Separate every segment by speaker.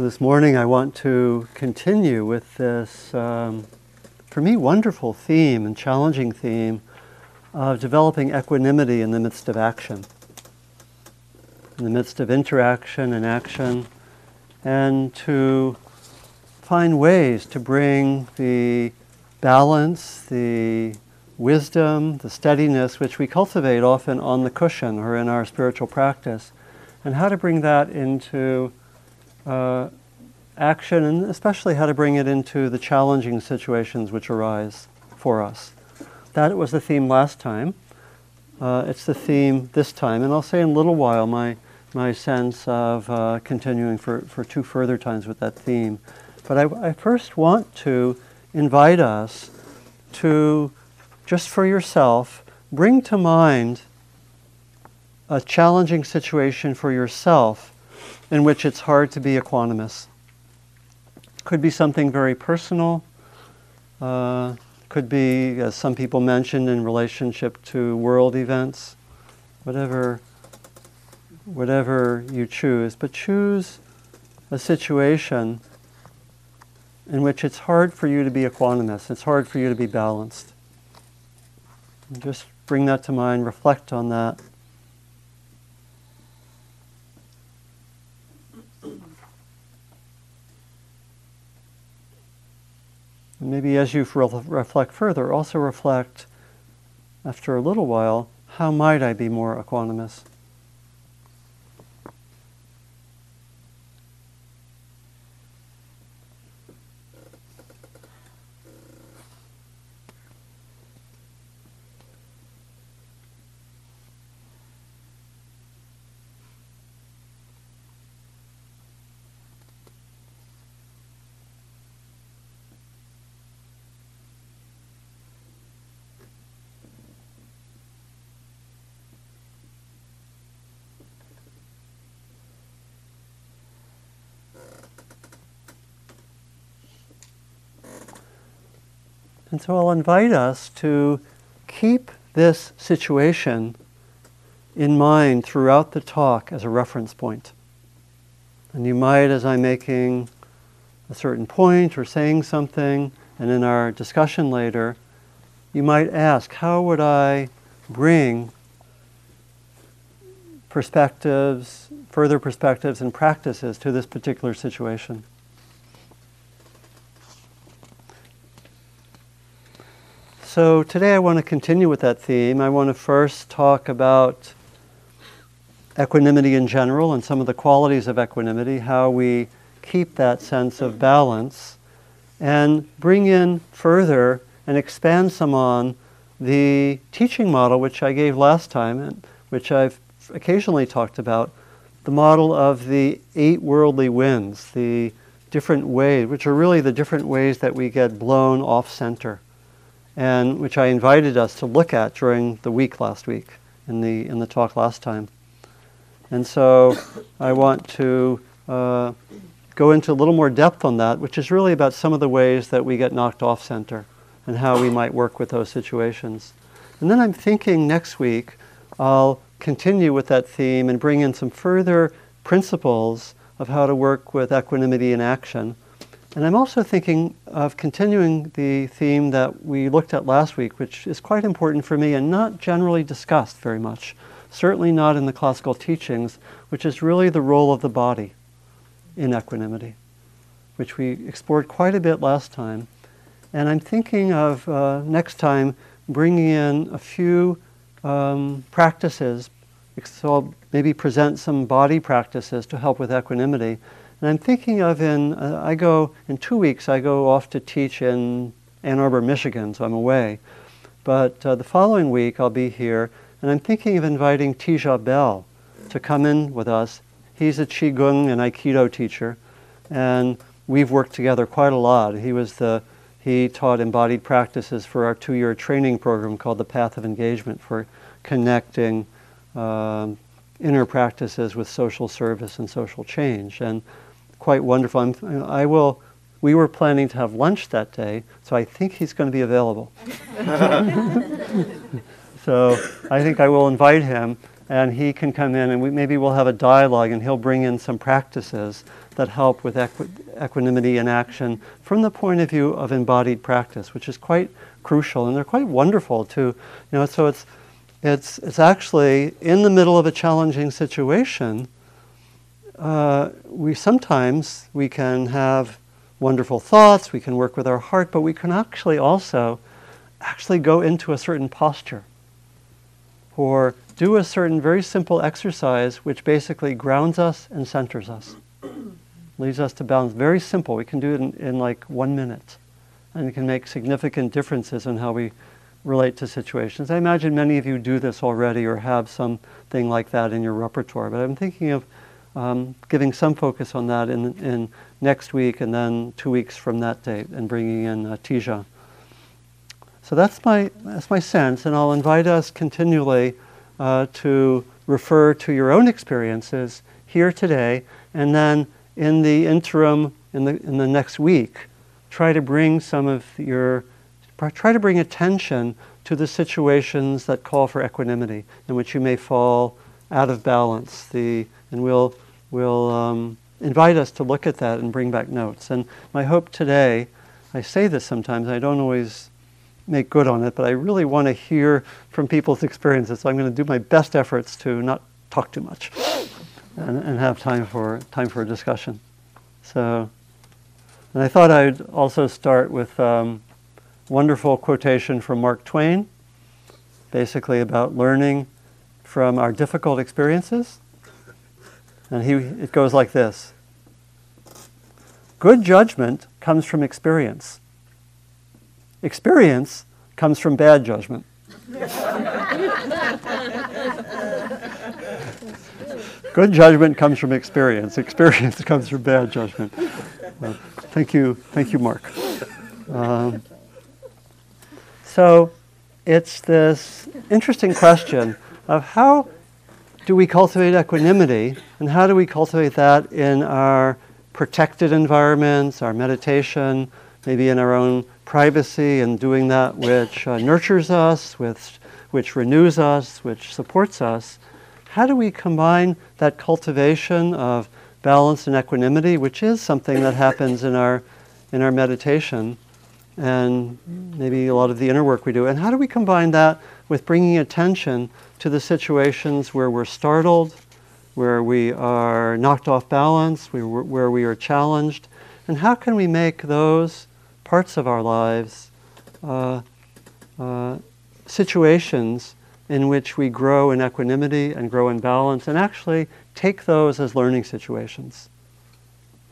Speaker 1: So this morning I want to continue with this, um, for me, wonderful theme and challenging theme of developing equanimity in the midst of action, in the midst of interaction and action, and to find ways to bring the balance, the wisdom, the steadiness, which we cultivate often on the cushion or in our spiritual practice, and how to bring that into uh, action, and especially how to bring it into the challenging situations which arise for us. That was the theme last time. Uh, it's the theme this time, and I'll say in a little while my, my sense of uh, continuing for, for two further times with that theme. But I, I first want to invite us to, just for yourself, bring to mind a challenging situation for yourself in which it's hard to be equanimous. Could be something very personal. Uh, could be, as some people mentioned, in relationship to world events. Whatever, whatever you choose, but choose a situation in which it's hard for you to be equanimous. It's hard for you to be balanced. And just bring that to mind. Reflect on that. And maybe as you reflect further, also reflect after a little while how might I be more equanimous? And so I'll invite us to keep this situation in mind throughout the talk as a reference point. And you might, as I'm making a certain point or saying something, and in our discussion later, you might ask, how would I bring perspectives, further perspectives, and practices to this particular situation? So today I want to continue with that theme. I want to first talk about equanimity in general and some of the qualities of equanimity, how we keep that sense of balance, and bring in further and expand some on the teaching model which I gave last time and which I've occasionally talked about, the model of the eight worldly winds, the different ways, which are really the different ways that we get blown off center and which I invited us to look at during the week last week in the in the talk last time. And so I want to uh, go into a little more depth on that, which is really about some of the ways that we get knocked off center and how we might work with those situations. And then I'm thinking next week I'll continue with that theme and bring in some further principles of how to work with equanimity in action and I'm also thinking of continuing the theme that we looked at last week, which is quite important for me and not generally discussed very much, certainly not in the classical teachings, which is really the role of the body in equanimity, which we explored quite a bit last time. And I'm thinking of uh, next time bringing in a few um, practices, so I'll maybe present some body practices to help with equanimity and I'm thinking of in, uh, I go, in two weeks, I go off to teach in Ann Arbor, Michigan, so I'm away. But uh, the following week, I'll be here, and I'm thinking of inviting Tija Bell to come in with us. He's a Qigong and Aikido teacher, and we've worked together quite a lot. He was the he taught embodied practices for our two-year training program called the Path of Engagement for connecting uh, inner practices with social service and social change. And quite wonderful. I'm, I will. We were planning to have lunch that day, so I think he's going to be available. so I think I will invite him, and he can come in and we, maybe we'll have a dialogue and he'll bring in some practices that help with equi- equanimity in action from the point of view of embodied practice, which is quite crucial and they're quite wonderful too. You know, so it's it's it's actually in the middle of a challenging situation. Uh, we sometimes we can have wonderful thoughts, we can work with our heart, but we can actually also actually go into a certain posture or do a certain very simple exercise which basically grounds us and centers us. Leads us to balance. Very simple. We can do it in, in like one minute. And it can make significant differences in how we relate to situations. I imagine many of you do this already or have something like that in your repertoire, but I'm thinking of um, giving some focus on that in, in next week and then two weeks from that date and bringing in uh, Tija. So that's my, that's my sense, and I'll invite us continually uh, to refer to your own experiences here today, and then in the interim, in the, in the next week, try to bring some of your, try to bring attention to the situations that call for equanimity, in which you may fall out of balance. The, and we'll, we'll um, invite us to look at that and bring back notes. And my hope today, I say this sometimes, I don't always make good on it, but I really want to hear from people's experiences. So I'm going to do my best efforts to not talk too much and, and have time for time for a discussion. So, and I thought I'd also start with um, wonderful quotation from Mark Twain, basically about learning from our difficult experiences. And he, it goes like this Good judgment comes from experience. Experience comes from bad judgment. Good judgment comes from experience. Experience comes from bad judgment. Uh, thank you, thank you, Mark. Um, so, it's this interesting question of how do we cultivate equanimity, and how do we cultivate that in our protected environments, our meditation, maybe in our own privacy and doing that which uh, nurtures us, which, which renews us, which supports us, how do we combine that cultivation of balance and equanimity, which is something that happens in our, in our meditation and maybe a lot of the inner work we do, and how do we combine that with bringing attention to the situations where we're startled, where we are knocked off balance, where we are challenged, and how can we make those parts of our lives, uh, uh, situations in which we grow in equanimity and grow in balance, and actually take those as learning situations.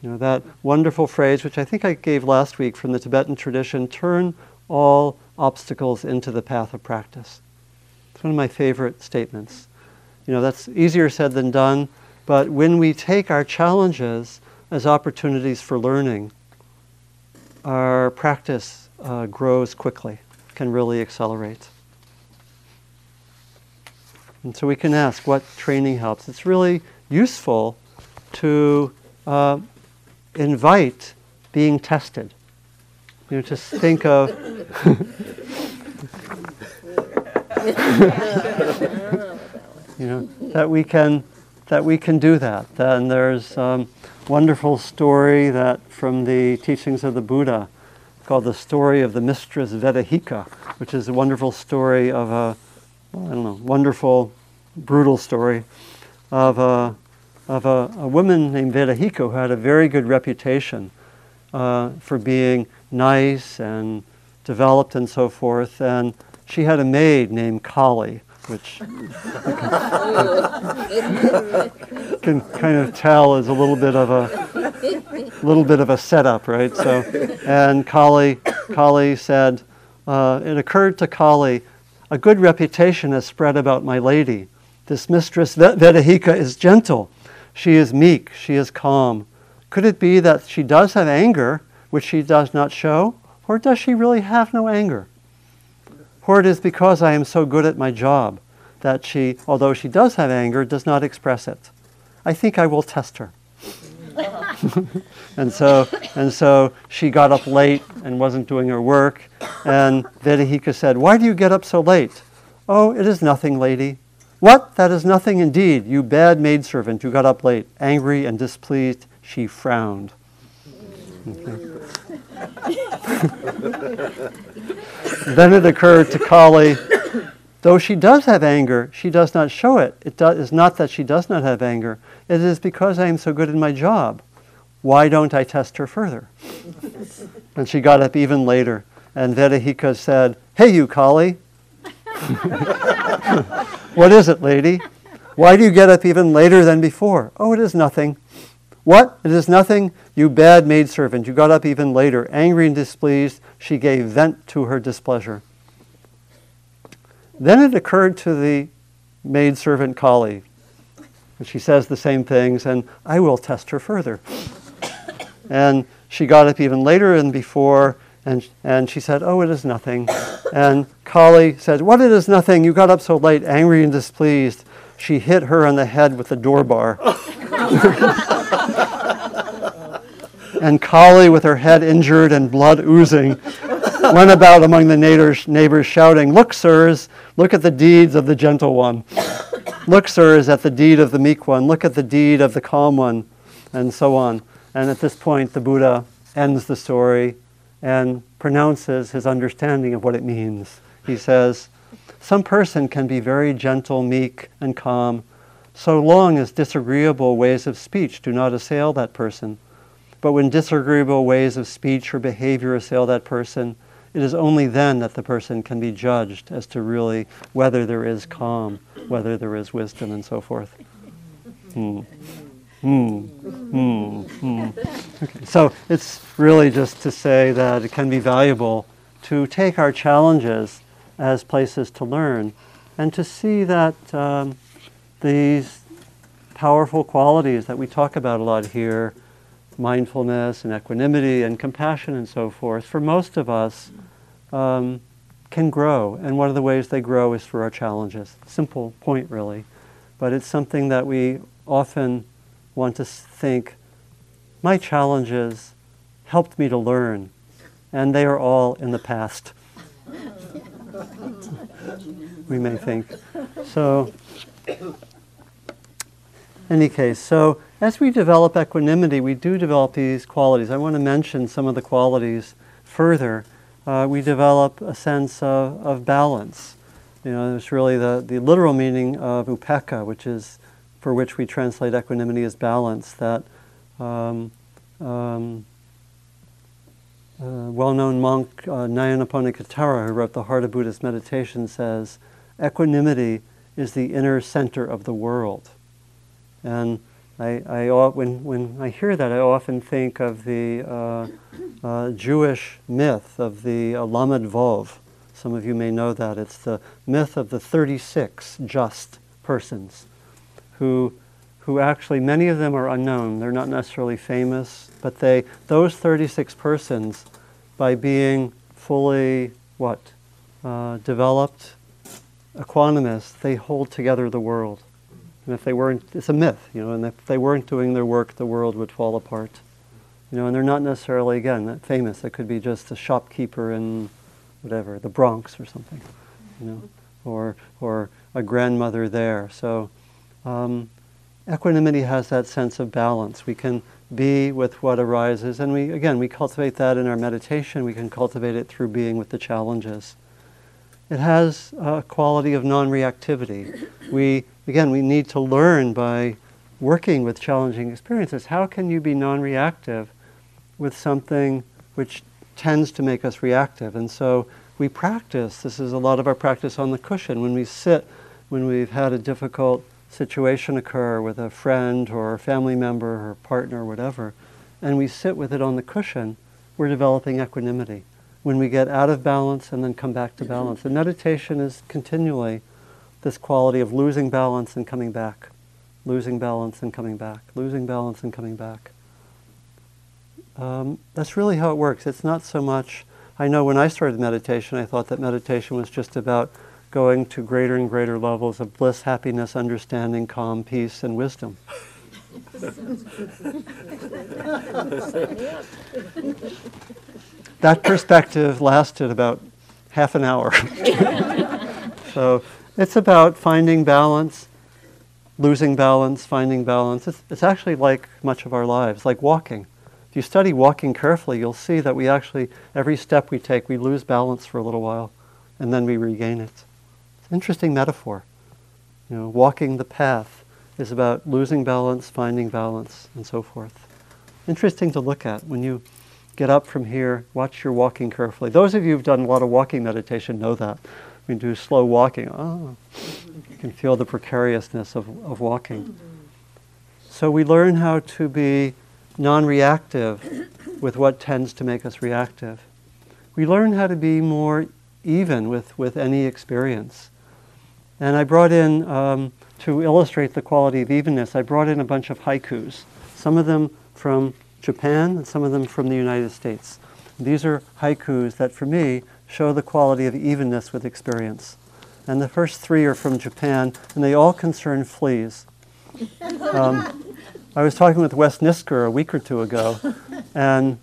Speaker 1: You know, that wonderful phrase, which I think I gave last week from the Tibetan tradition turn all obstacles into the path of practice. It's one of my favorite statements. You know, that's easier said than done, but when we take our challenges as opportunities for learning, our practice uh, grows quickly, can really accelerate. And so we can ask what training helps. It's really useful to uh, invite being tested. You know, just think of. you know that we can that we can do that. Then there's um, wonderful story that from the teachings of the Buddha called the story of the mistress Vedehika, which is a wonderful story of a, I don't know, wonderful, brutal story of a, of a, a woman named Vedehika who had a very good reputation uh, for being nice and developed and so forth. And she had a maid named Kali which can, can kind of tell is a little bit of a little bit of a setup, right? So, and Kali, Kali said, uh, it occurred to Kali, a good reputation has spread about my lady. This mistress Vedehika is gentle. She is meek. She is calm. Could it be that she does have anger, which she does not show? Or does she really have no anger? Or it is because I am so good at my job that she, although she does have anger, does not express it. I think I will test her. and so and so she got up late and wasn't doing her work. And Vedehika said, Why do you get up so late? Oh, it is nothing, lady. What? That is nothing indeed, you bad maidservant who got up late. Angry and displeased, she frowned. then it occurred to Kali, though she does have anger, she does not show it. It do- is not that she does not have anger, it is because I am so good in my job. Why don't I test her further? and she got up even later, and Vedehika said, Hey, you Kali. what is it, lady? Why do you get up even later than before? Oh, it is nothing. What? It is nothing, you bad maidservant. You got up even later. Angry and displeased, she gave vent to her displeasure. Then it occurred to the maidservant Kali. And she says the same things, and I will test her further. and she got up even later than before, and, and she said, Oh, it is nothing. And Kali said, What, it is nothing? You got up so late, angry and displeased. She hit her on the head with the door bar. and Kali, with her head injured and blood oozing, went about among the neighbors, neighbors shouting, Look, sirs, look at the deeds of the gentle one. Look, sirs, at the deed of the meek one. Look at the deed of the calm one, and so on. And at this point, the Buddha ends the story and pronounces his understanding of what it means. He says, Some person can be very gentle, meek, and calm, so long as disagreeable ways of speech do not assail that person. But when disagreeable ways of speech or behavior assail that person, it is only then that the person can be judged as to really whether there is calm, whether there is wisdom, and so forth. Hmm. Hmm. Hmm. Okay. So it's really just to say that it can be valuable to take our challenges as places to learn and to see that um, these powerful qualities that we talk about a lot here mindfulness and equanimity and compassion and so forth, for most of us, um, can grow. And one of the ways they grow is through our challenges. Simple point, really. But it's something that we often want to think my challenges helped me to learn, and they are all in the past. we may think. So, any case, so as we develop equanimity, we do develop these qualities. I want to mention some of the qualities further. Uh, we develop a sense of, of balance. You know, it's really the, the literal meaning of upekkha, which is for which we translate equanimity as balance. That um, um, uh, well-known monk uh, Nyanaponika Thera, who wrote the Heart of Buddhist Meditation, says, "Equanimity is the inner center of the world." And I, I, when, when I hear that, I often think of the uh, uh, Jewish myth of the uh, Lamed Vov. Some of you may know that. It's the myth of the 36 just persons who, who actually, many of them are unknown. They're not necessarily famous, but they, those 36 persons, by being fully, what, uh, developed, equanimous, they hold together the world. And if they weren't, it's a myth, you know, and if they weren't doing their work, the world would fall apart. You know, and they're not necessarily, again, famous. It could be just a shopkeeper in whatever, the Bronx or something, you know, or, or a grandmother there. So um, equanimity has that sense of balance. We can be with what arises, and we, again, we cultivate that in our meditation. We can cultivate it through being with the challenges. It has a quality of non-reactivity. We again, we need to learn by working with challenging experiences. How can you be non reactive with something which tends to make us reactive? And so we practice. This is a lot of our practice on the cushion. When we sit, when we've had a difficult situation occur with a friend or a family member or partner or whatever, and we sit with it on the cushion, we're developing equanimity. When we get out of balance and then come back to balance. The meditation is continually this quality of losing balance and coming back, losing balance and coming back, losing balance and coming back. Um, that's really how it works. It's not so much, I know when I started meditation, I thought that meditation was just about going to greater and greater levels of bliss, happiness, understanding, calm, peace, and wisdom. that perspective lasted about half an hour. so It's about finding balance, losing balance, finding balance. It's, it's actually like much of our lives, like walking. If you study walking carefully, you'll see that we actually, every step we take, we lose balance for a little while, and then we regain it. Interesting metaphor. You know, walking the path is about losing balance, finding balance, and so forth. Interesting to look at when you get up from here, watch your walking carefully. Those of you who've done a lot of walking meditation know that. We do slow walking. Oh, you can feel the precariousness of, of walking. So we learn how to be non reactive with what tends to make us reactive. We learn how to be more even with, with any experience. And I brought in, um, to illustrate the quality of evenness, I brought in a bunch of haikus, some of them from Japan and some of them from the United States. These are haikus that, for me, show the quality of evenness with experience. And the first three are from Japan, and they all concern fleas. Um, I was talking with Wes Nisker a week or two ago, and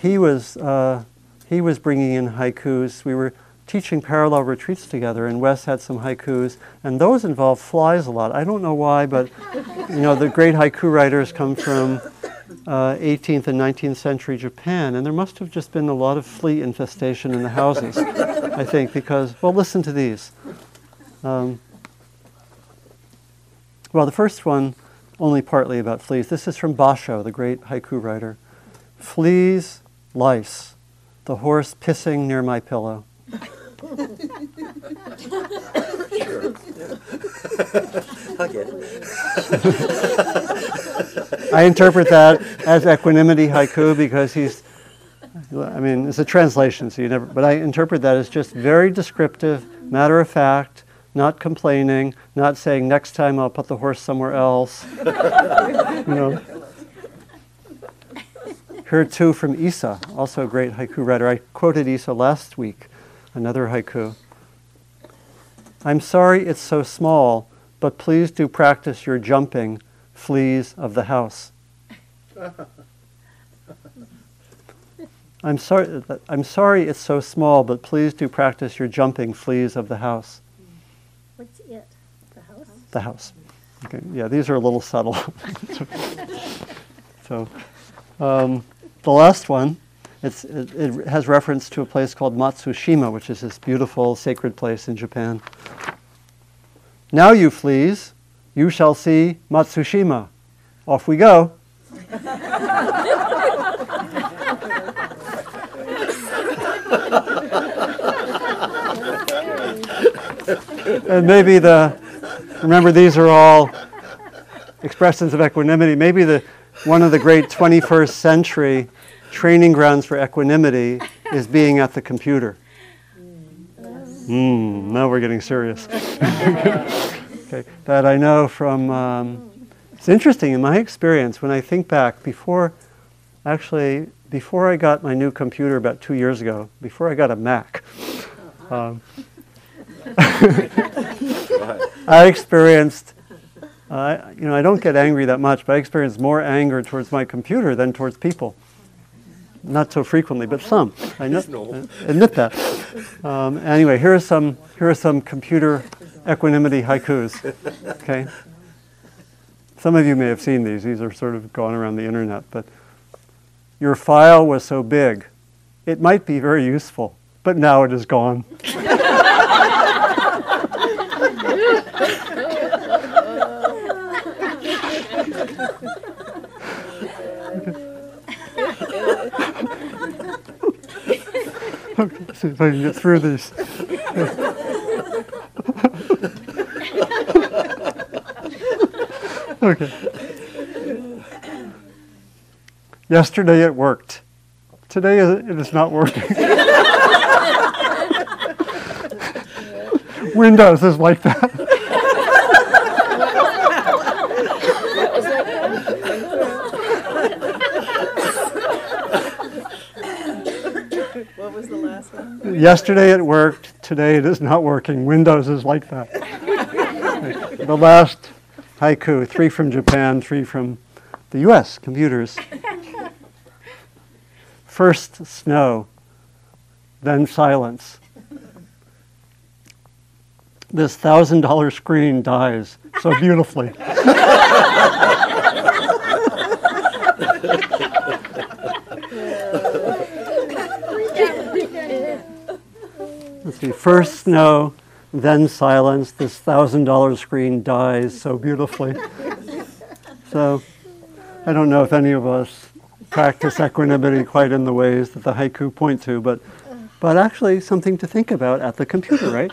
Speaker 1: he was, uh, he was bringing in haikus. We were teaching parallel retreats together, and Wes had some haikus, and those involve flies a lot. I don't know why, but you know, the great haiku writers come from uh, 18th and 19th century Japan, and there must have just been a lot of flea infestation in the houses, I think, because, well, listen to these. Um, well, the first one, only partly about fleas. This is from Basho, the great haiku writer. Fleas, lice, the horse pissing near my pillow. I interpret that as equanimity haiku because he's, I mean, it's a translation, so you never, but I interpret that as just very descriptive, matter of fact, not complaining, not saying next time I'll put the horse somewhere else. you know. Here too from Issa, also a great haiku writer. I quoted Issa last week, another haiku. I'm sorry it's so small, but please do practice your jumping fleas of the house. I'm sorry, I'm sorry it's so small, but please do practice your jumping fleas of the house.
Speaker 2: What's it? The house?
Speaker 1: The house. Okay, yeah, these are a little subtle. so, um, the last one, it, it has reference to a place called Matsushima, which is this beautiful sacred place in Japan. Now, you fleas, you shall see Matsushima. Off we go. and maybe the, remember these are all expressions of equanimity. Maybe the, one of the great 21st century training grounds for equanimity is being at the computer. Mm, now we're getting serious. okay, that I know from, um, it's interesting in my experience when I think back before, actually, before I got my new computer about two years ago, before I got a Mac, um, I experienced, uh, you know, I don't get angry that much, but I experienced more anger towards my computer than towards people. Not so frequently, but some. I admit, admit that. Um, anyway, here are some here are some computer equanimity haikus. Okay. Some of you may have seen these. These are sort of gone around the internet, but your file was so big, it might be very useful, but now it is gone. see if I can get through these. okay. Yesterday it worked. Today it is not working. Windows is like that.
Speaker 3: What was the last one?
Speaker 1: Yesterday it worked, today it is not working. Windows is like that. the last haiku, three from Japan, three from the US, computers. First snow, then silence. this thousand dollar screen dies so beautifully. see, first snow, then silence. This thousand dollar screen dies so beautifully. So, I don't know if any of us practice equanimity quite in the ways that the haiku point to, but, but actually something to think about at the computer, right?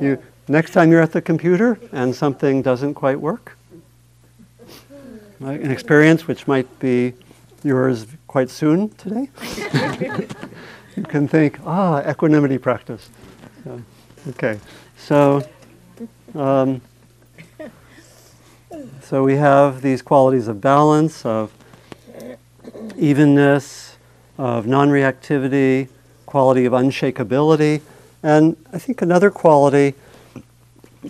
Speaker 1: You, next time you're at the computer and something doesn't quite work, an experience which might be yours quite soon today, you can think, ah, equanimity practice. So, okay, so. Um, so we have these qualities of balance, of evenness, of non reactivity, quality of unshakability. And I think another quality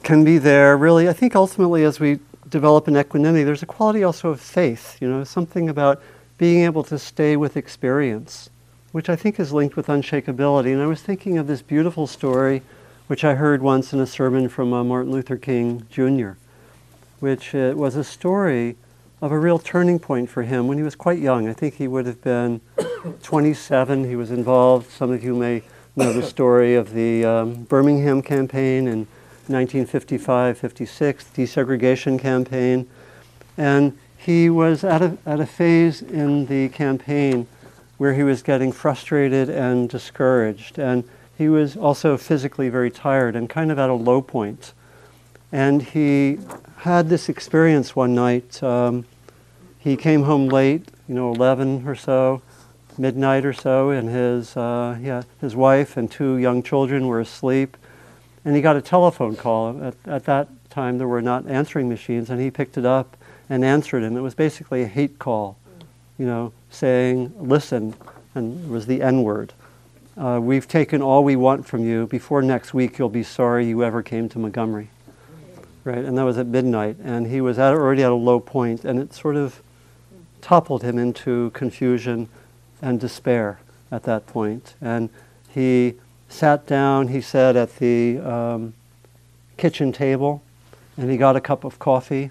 Speaker 1: can be there really, I think ultimately as we develop an equanimity, there's a quality also of faith, you know, something about being able to stay with experience, which I think is linked with unshakability. And I was thinking of this beautiful story, which I heard once in a sermon from uh, Martin Luther King Jr which uh, was a story of a real turning point for him when he was quite young. I think he would have been 27. He was involved, some of you may know the story of the um, Birmingham campaign in 1955 56, desegregation campaign. And he was at a, at a phase in the campaign where he was getting frustrated and discouraged. And he was also physically very tired and kind of at a low point. And he had this experience one night. Um, he came home late, you know, 11 or so, midnight or so, and his, uh, yeah, his wife and two young children were asleep. And he got a telephone call. At, at that time, there were not answering machines, and he picked it up and answered. And it was basically a hate call, you know, saying, listen, and it was the N word. Uh, we've taken all we want from you. Before next week, you'll be sorry you ever came to Montgomery right? And that was at midnight, and he was at, already at a low point, and it sort of toppled him into confusion and despair at that point. And he sat down, he said, at the um, kitchen table, and he got a cup of coffee,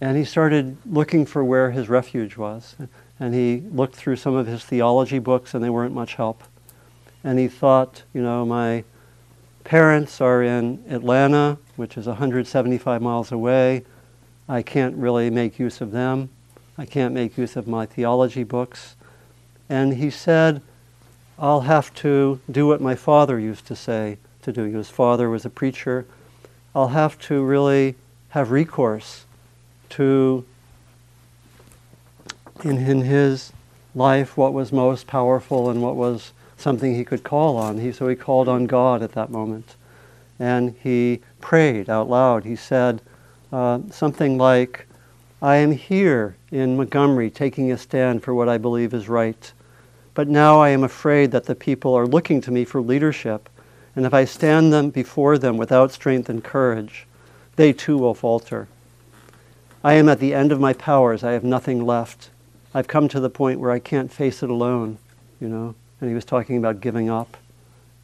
Speaker 1: and he started looking for where his refuge was. And he looked through some of his theology books, and they weren't much help. And he thought, you know, my parents are in Atlanta, which is 175 miles away. I can't really make use of them. I can't make use of my theology books. And he said, I'll have to do what my father used to say to do. His father was a preacher. I'll have to really have recourse to, in, in his life, what was most powerful and what was something he could call on. He, so he called on God at that moment. And he prayed out loud. He said uh, something like, I am here in Montgomery taking a stand for what I believe is right. But now I am afraid that the people are looking to me for leadership. And if I stand them before them without strength and courage, they too will falter. I am at the end of my powers. I have nothing left. I've come to the point where I can't face it alone, you know and he was talking about giving up,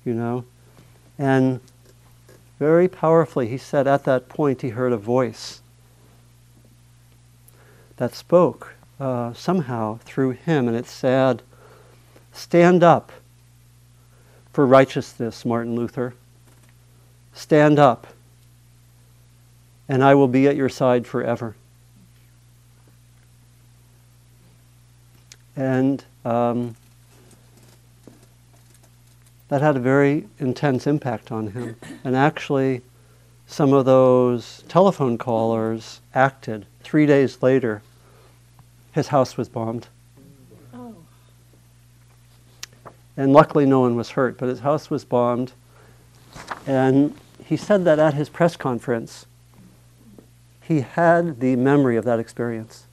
Speaker 1: you know. And very powerfully, he said at that point he heard a voice that spoke uh, somehow through him, and it said, Stand up for righteousness, Martin Luther. Stand up, and I will be at your side forever. And um, that had a very intense impact on him. And actually, some of those telephone callers acted. Three days later, his house was bombed.
Speaker 2: Oh.
Speaker 1: And luckily, no one was hurt, but his house was bombed. And he said that at his press conference, he had the memory of that experience.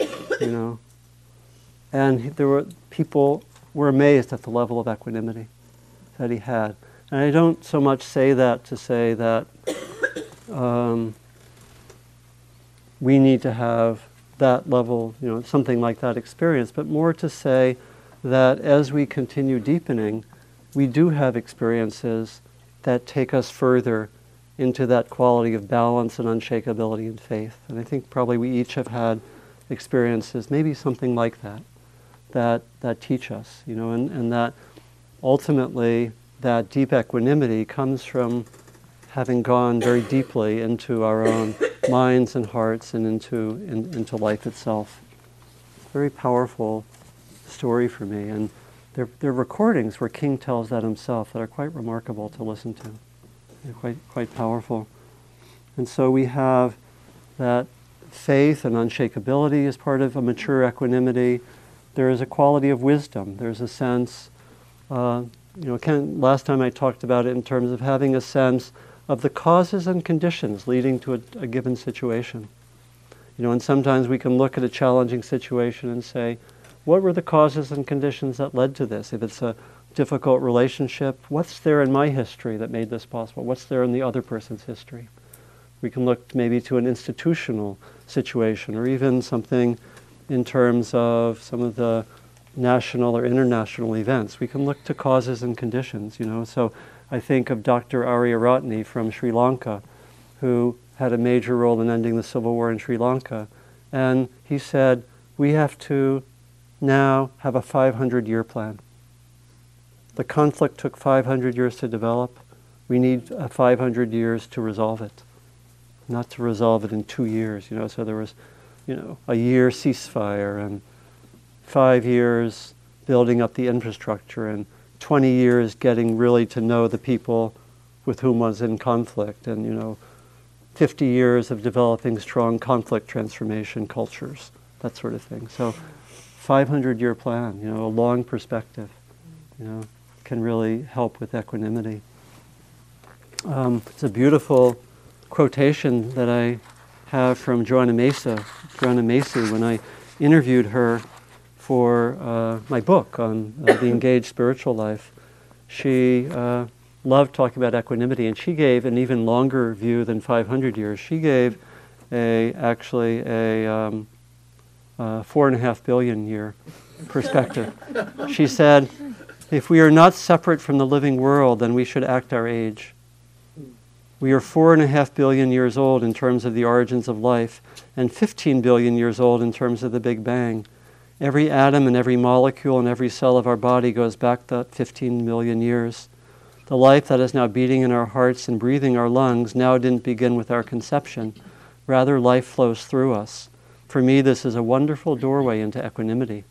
Speaker 1: you know, and there were people were amazed at the level of equanimity that he had. And I don't so much say that to say that um, we need to have that level, you know, something like that experience, but more to say that as we continue deepening, we do have experiences that take us further into that quality of balance and unshakability and faith. And I think probably we each have had experiences, maybe something like that, that, that teach us, you know, and, and that ultimately that deep equanimity comes from having gone very deeply into our own minds and hearts and into, in, into life itself. Very powerful story for me. And there, there are recordings where King tells that himself that are quite remarkable to listen to. They're quite, quite powerful. And so we have that faith and unshakability as part of a mature equanimity. There is a quality of wisdom. There's a sense, uh, you know, Ken, last time I talked about it in terms of having a sense of the causes and conditions leading to a, a given situation. You know, and sometimes we can look at a challenging situation and say, what were the causes and conditions that led to this? If it's a difficult relationship, what's there in my history that made this possible? What's there in the other person's history? We can look maybe to an institutional situation or even something in terms of some of the national or international events. We can look to causes and conditions, you know. So I think of Dr. Ariyaratne from Sri Lanka, who had a major role in ending the civil war in Sri Lanka. And he said, we have to now have a 500 year plan. The conflict took 500 years to develop. We need 500 years to resolve it not to resolve it in two years. You know, so there was, you know, a year ceasefire and five years building up the infrastructure and 20 years getting really to know the people with whom was in conflict and you know 50 years of developing strong conflict transformation cultures that sort of thing. So 500 year plan you know a long perspective you know can really help with equanimity. Um, it's a beautiful quotation that I have from Joanna Macy, Joanna Macy, when I interviewed her for uh, my book on uh, the engaged spiritual life. She uh, loved talking about equanimity, and she gave an even longer view than 500 years. She gave a actually a um, four and a half billion year perspective. she said, "If we are not separate from the living world, then we should act our age." We are four and a half billion years old in terms of the origins of life, and 15 billion years old in terms of the Big Bang. Every atom and every molecule and every cell of our body goes back that 15 million years. The life that is now beating in our hearts and breathing our lungs now didn't begin with our conception. Rather, life flows through us. For me, this is a wonderful doorway into equanimity.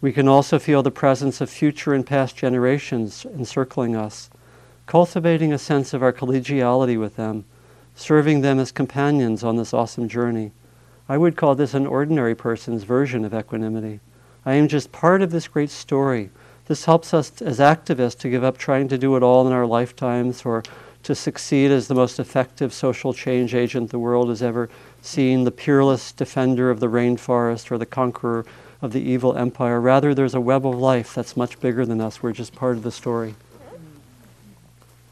Speaker 1: We can also feel the presence of future and past generations encircling us cultivating a sense of our collegiality with them, serving them as companions on this awesome journey. I would call this an ordinary person's version of equanimity. I am just part of this great story. This helps us as activists to give up trying to do it all in our lifetimes or to succeed as the most effective social change agent the world has ever seen, the peerless defender of the rainforest or the conqueror of the evil empire. Rather, there's a web of life that's much bigger than us. We're just part of the story.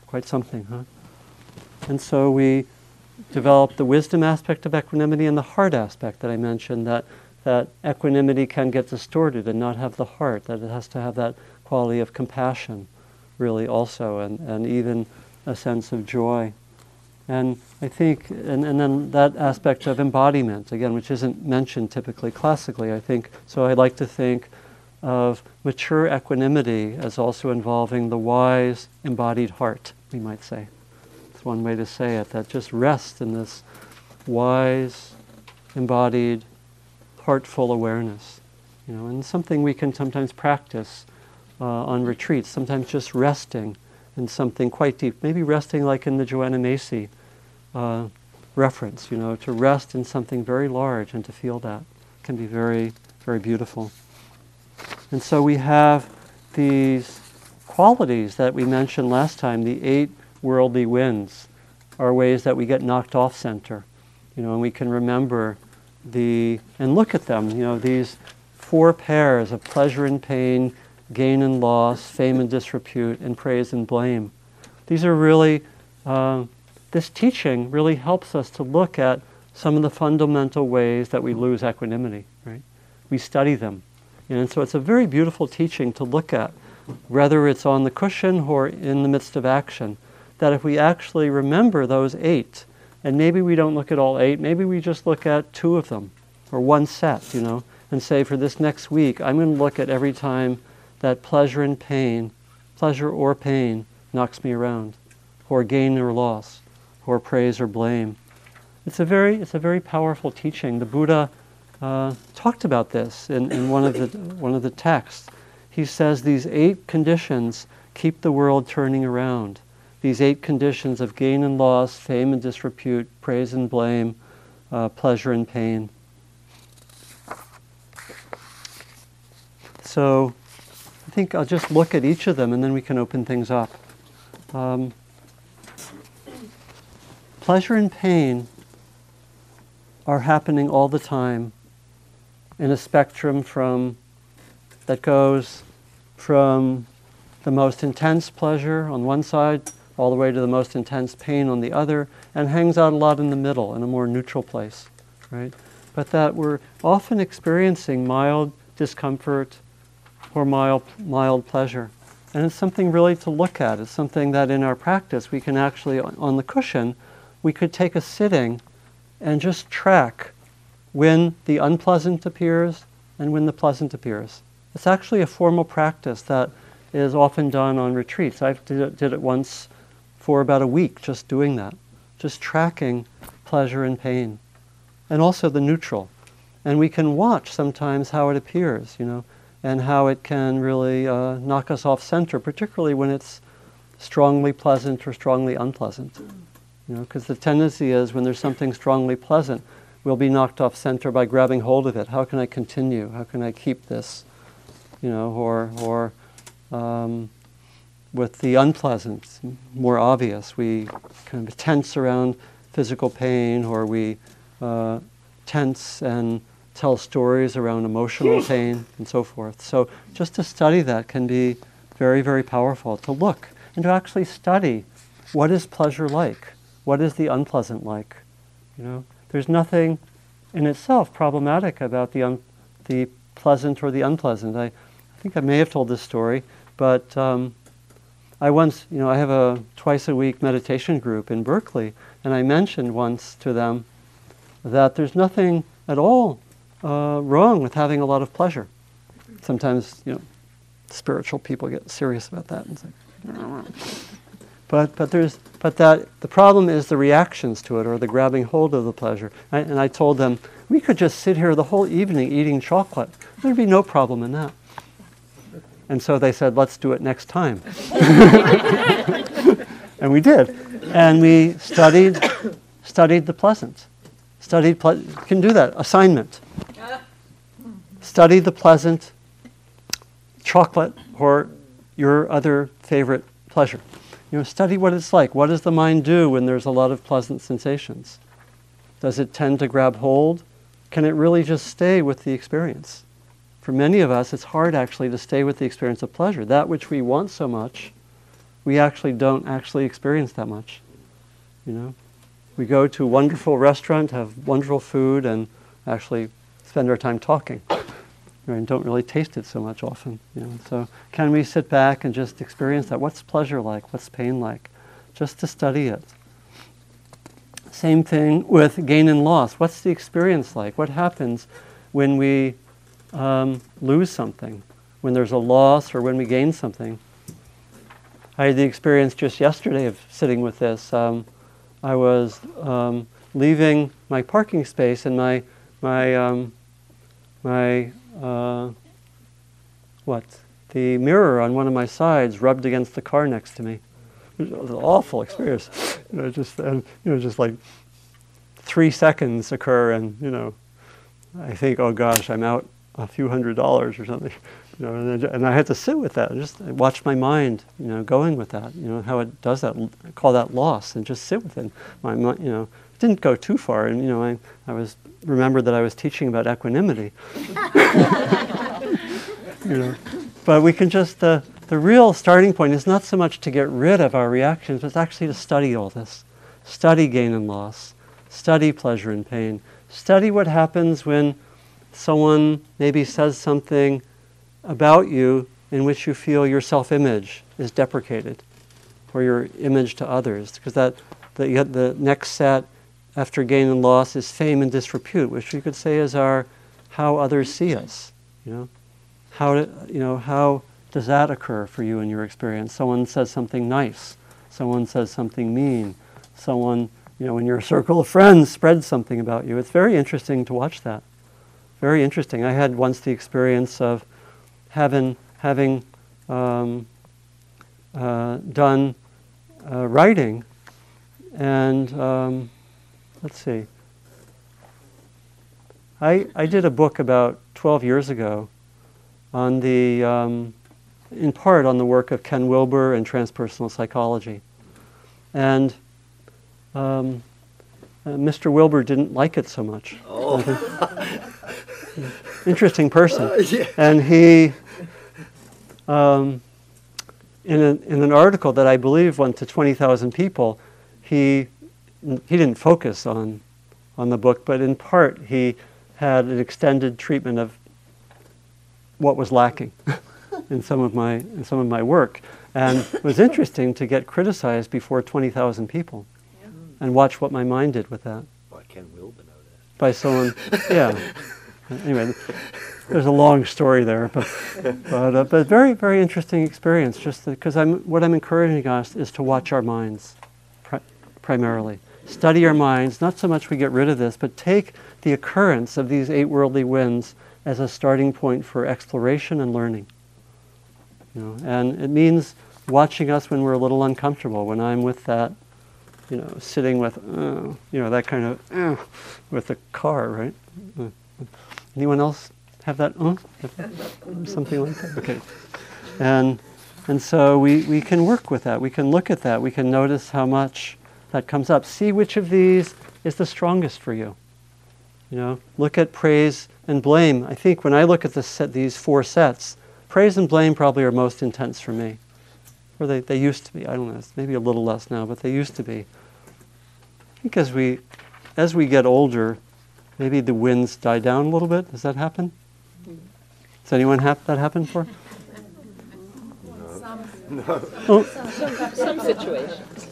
Speaker 1: Quite something, huh? And so we develop the wisdom aspect of equanimity and the heart aspect that I mentioned that, that equanimity can get distorted and not have the heart, that it has to have that quality of compassion, really, also, and, and even a sense of joy. And I think, and, and then that aspect of embodiment, again, which isn't mentioned typically classically, I think, so I like to think of mature equanimity as also involving the wise, embodied heart we might say. One way to say it, that just rest in this wise, embodied, heartful awareness. You know, and something we can sometimes practice uh, on retreats, sometimes just resting in something quite deep, maybe resting like in the Joanna Macy uh, reference, you know, to rest in something very large and to feel that can be very, very beautiful. And so we have these qualities that we mentioned last time, the eight worldly winds, are ways that we get knocked off center. You know, and we can remember the, and look at them, you know, these four pairs of pleasure and pain, gain and loss, fame and disrepute, and praise and blame. These are really, uh, this teaching really helps us to look at some of the fundamental ways that we lose equanimity, right? We study them. And so it's a very beautiful teaching to look at whether it's on the cushion or in the midst of action, that if we actually remember those eight, and maybe we don't look at all eight, maybe we just look at two of them or one set, you know, and say for this next week, I'm going to look at every time that pleasure and pain, pleasure or pain, knocks me around, or gain or loss, or praise or blame. It's a very, it's a very powerful teaching. The Buddha uh, talked about this in, in one, of the, one of the texts. He says these eight conditions keep the world turning around. These eight conditions of gain and loss, fame and disrepute, praise and blame, uh, pleasure and pain. So I think I'll just look at each of them and then we can open things up. Um, pleasure and pain are happening all the time in a spectrum from that goes from the most intense pleasure on one side all the way to the most intense pain on the other and hangs out a lot in the middle in a more neutral place right but that we're often experiencing mild discomfort or mild mild pleasure and it's something really to look at it's something that in our practice we can actually on the cushion we could take a sitting and just track when the unpleasant appears and when the pleasant appears. It's actually a formal practice that is often done on retreats. I did it, did it once for about a week, just doing that, just tracking pleasure and pain, and also the neutral. And we can watch sometimes how it appears, you know, and how it can really uh, knock us off center, particularly when it's strongly pleasant or strongly unpleasant. You know, because the tendency is when there's something strongly pleasant, we'll be knocked off center by grabbing hold of it. How can I continue? How can I keep this? You know, or or um, with the unpleasant, more obvious, we kind of tense around physical pain, or we uh, tense and tell stories around emotional pain and so forth. So just to study that can be very, very powerful. To look and to actually study what is pleasure like what is the unpleasant like? You know, there's nothing in itself problematic about the, un- the pleasant or the unpleasant. I, I think I may have told this story, but um, I once, you know, I have a twice a week meditation group in Berkeley, and I mentioned once to them that there's nothing at all uh, wrong with having a lot of pleasure. Sometimes, you know, spiritual people get serious about that and say, but, but, there's, but that, the problem is the reactions to it or the grabbing hold of the pleasure. I, and I told them, we could just sit here the whole evening eating chocolate. There'd be no problem in that. And so they said, let's do it next time. and we did. And we studied, studied the pleasant. Studied, ple- can do that, assignment. Study the pleasant chocolate or your other favorite pleasure. You know, study what it's like. What does the mind do when there's a lot of pleasant sensations? Does it tend to grab hold? Can it really just stay with the experience? For many of us, it's hard actually to stay with the experience of pleasure. That which we want so much, we actually don't actually experience that much. You know, we go to a wonderful restaurant, have wonderful food, and actually spend our time talking and don't really taste it so much often. You know. So can we sit back and just experience that? What's pleasure like? What's pain like? Just to study it. Same thing with gain and loss. What's the experience like? What happens when we um, lose something? When there's a loss or when we gain something? I had the experience just yesterday of sitting with this. Um, I was um, leaving my parking space and my my um, my uh, what? The mirror on one of my sides rubbed against the car next to me. It was an awful experience. You know, just and you know, just like three seconds occur, and you know, I think, oh gosh, I'm out a few hundred dollars or something. You know, and, and I had to sit with that, and just watch my mind, you know, going with that. You know, how it does that. Call that loss, and just sit with it. My, you know, didn't go too far, and you know, I, I was remembered that I was teaching about equanimity. you know, but we can just uh, the real starting point is not so much to get rid of our reactions, but it's actually to study all this, study gain and loss, study pleasure and pain, study what happens when someone maybe says something about you in which you feel your self-image is deprecated. or your image to others. Because that the, the next set after gain and loss is fame and disrepute, which you could say is our how others see us. You know, how you know how does that occur for you in your experience? Someone says something nice, someone says something mean, someone you know in your circle of friends spreads something about you. It's very interesting to watch that. Very interesting. I had once the experience of having having um, uh, done uh, writing, and um, let's see. I, I did a book about 12 years ago on the, um, in part on the work of Ken Wilber and transpersonal psychology. And um, uh, Mr. Wilber didn't like it so much. Oh. Interesting person. Uh, yeah. And he, um, in, a, in an article that I believe went to 20,000 people, he, he didn't focus on, on the book, but in part he had an extended treatment of what was lacking in some of my in some of my work, and it was interesting to get criticized before twenty thousand people, yeah. and watch what my mind did with that.
Speaker 4: By Ken Wilber, no doubt.
Speaker 1: By someone, yeah. anyway, there's a long story there, but but, uh, but very very interesting experience. Just because I'm what I'm encouraging us is to watch our minds, pri- primarily study our minds. Not so much we get rid of this, but take the occurrence of these eight worldly winds as a starting point for exploration and learning. You know, and it means watching us when we're a little uncomfortable, when I'm with that, you know, sitting with, uh, you know, that kind of, uh, with the car, right? Uh, anyone else have that, something like that? Okay. And, and so we, we can work with that. We can look at that. We can notice how much that comes up. See which of these is the strongest for you. You know, look at praise and blame. I think when I look at set, these four sets, praise and blame probably are most intense for me. Or they, they used to be. I don't know. It's maybe a little less now, but they used to be. I think as we, as we get older, maybe the winds die down a little bit. Does that happen? Does anyone have that happen for?
Speaker 4: No.
Speaker 3: Some, oh. some, some situations.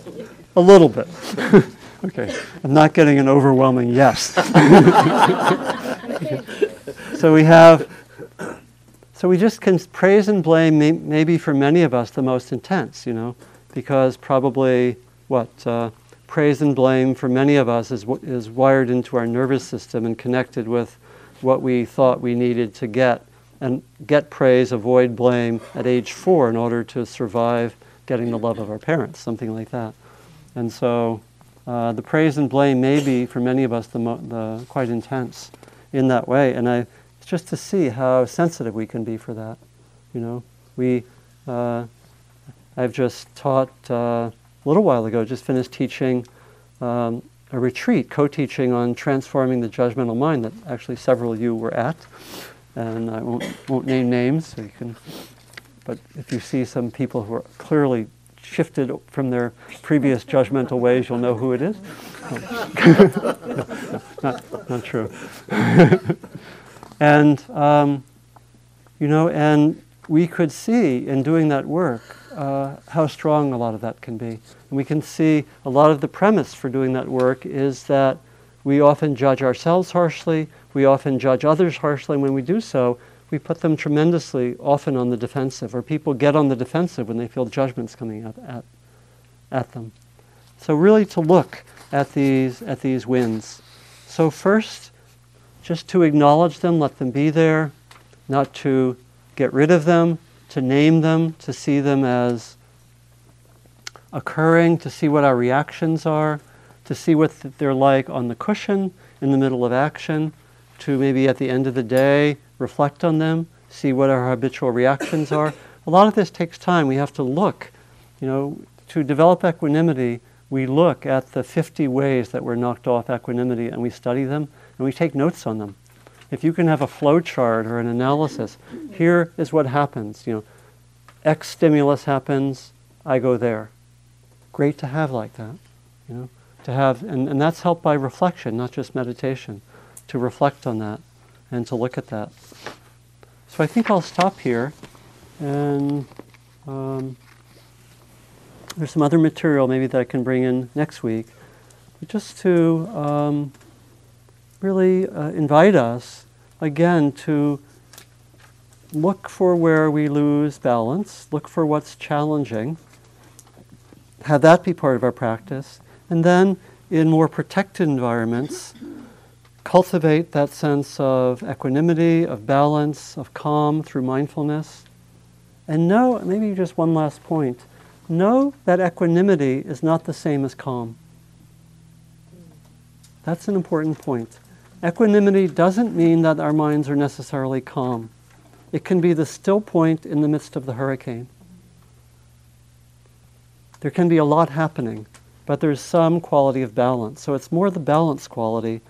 Speaker 1: A little bit. Okay, I'm not getting an overwhelming yes. so we have, so we just can praise and blame, may, maybe for many of us, the most intense, you know, because probably what uh, praise and blame for many of us is, is wired into our nervous system and connected with what we thought we needed to get and get praise, avoid blame at age four in order to survive getting the love of our parents, something like that. And so uh, the praise and blame may be for many of us the, mo- the quite intense in that way. And I, it's just to see how sensitive we can be for that. You know, we, uh, I've just taught uh, a little while ago, just finished teaching um, a retreat, co-teaching on transforming the judgmental mind that actually several of you were at. And I won't, won't name names, so you can, but if you see some people who are clearly shifted from their previous judgmental ways, you'll know who it is. no, not, not true. and, um, you know, and we could see in doing that work uh, how strong a lot of that can be. And we can see a lot of the premise for doing that work is that we often judge ourselves harshly, we often judge others harshly, and when we do so, we put them tremendously often on the defensive, or people get on the defensive when they feel judgments coming up at, at them. So really to look at these at these winds. So first, just to acknowledge them, let them be there, not to get rid of them, to name them, to see them as occurring, to see what our reactions are, to see what they're like on the cushion in the middle of action, to maybe at the end of the day reflect on them, see what our habitual reactions are. A lot of this takes time. We have to look. You know, to develop equanimity, we look at the 50 ways that we're knocked off equanimity and we study them and we take notes on them. If you can have a flow chart or an analysis, here is what happens. You know, X stimulus happens, I go there. Great to have like that. You know, to have, and, and that's helped by reflection, not just meditation, to reflect on that and to look at that. So I think I'll stop here and um, there's some other material maybe that I can bring in next week, but just to um, really uh, invite us again to look for where we lose balance, look for what's challenging, have that be part of our practice, and then in more protected environments, cultivate that sense of equanimity, of balance, of calm through mindfulness. And know, maybe just one last point, know that equanimity is not the same as calm. That's an important point. Equanimity doesn't mean that our minds are necessarily calm. It can be the still point in the midst of the hurricane. There can be a lot happening, but there's some quality of balance. So it's more the balance quality.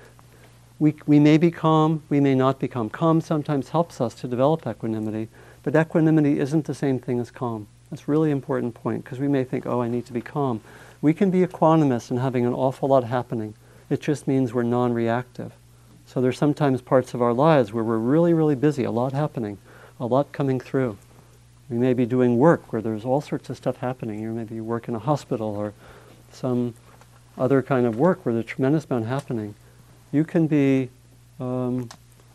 Speaker 1: We, we may be calm, we may not become calm. Sometimes helps us to develop equanimity, but equanimity isn't the same thing as calm. That's a really important point because we may think, oh, I need to be calm. We can be equanimous and having an awful lot happening. It just means we're non reactive. So there's sometimes parts of our lives where we're really, really busy, a lot happening, a lot coming through. We may be doing work where there's all sorts of stuff happening. You maybe you work in a hospital or some other kind of work where there's a tremendous amount happening. You can be um,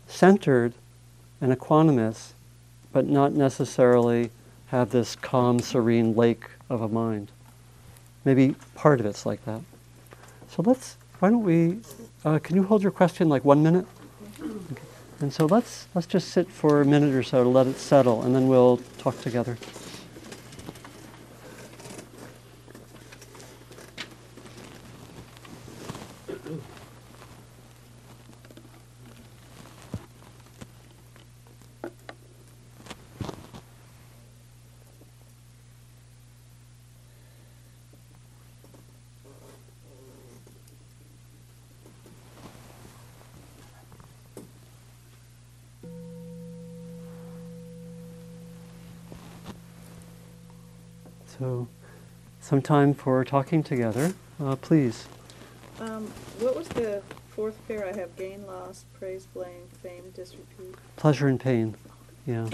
Speaker 1: centered and equanimous, but not necessarily have this calm, serene lake of a mind. Maybe part of it's like that. So let's, why don't we, uh, can you hold your question like one minute? Okay. And so let's, let's just sit for a minute or so to let it settle, and then we'll talk together. So, some time for talking together, uh, please.
Speaker 3: Um, what was the fourth pair? I have gain, loss, praise, blame, fame, disrepute.
Speaker 1: Pleasure and pain, yeah.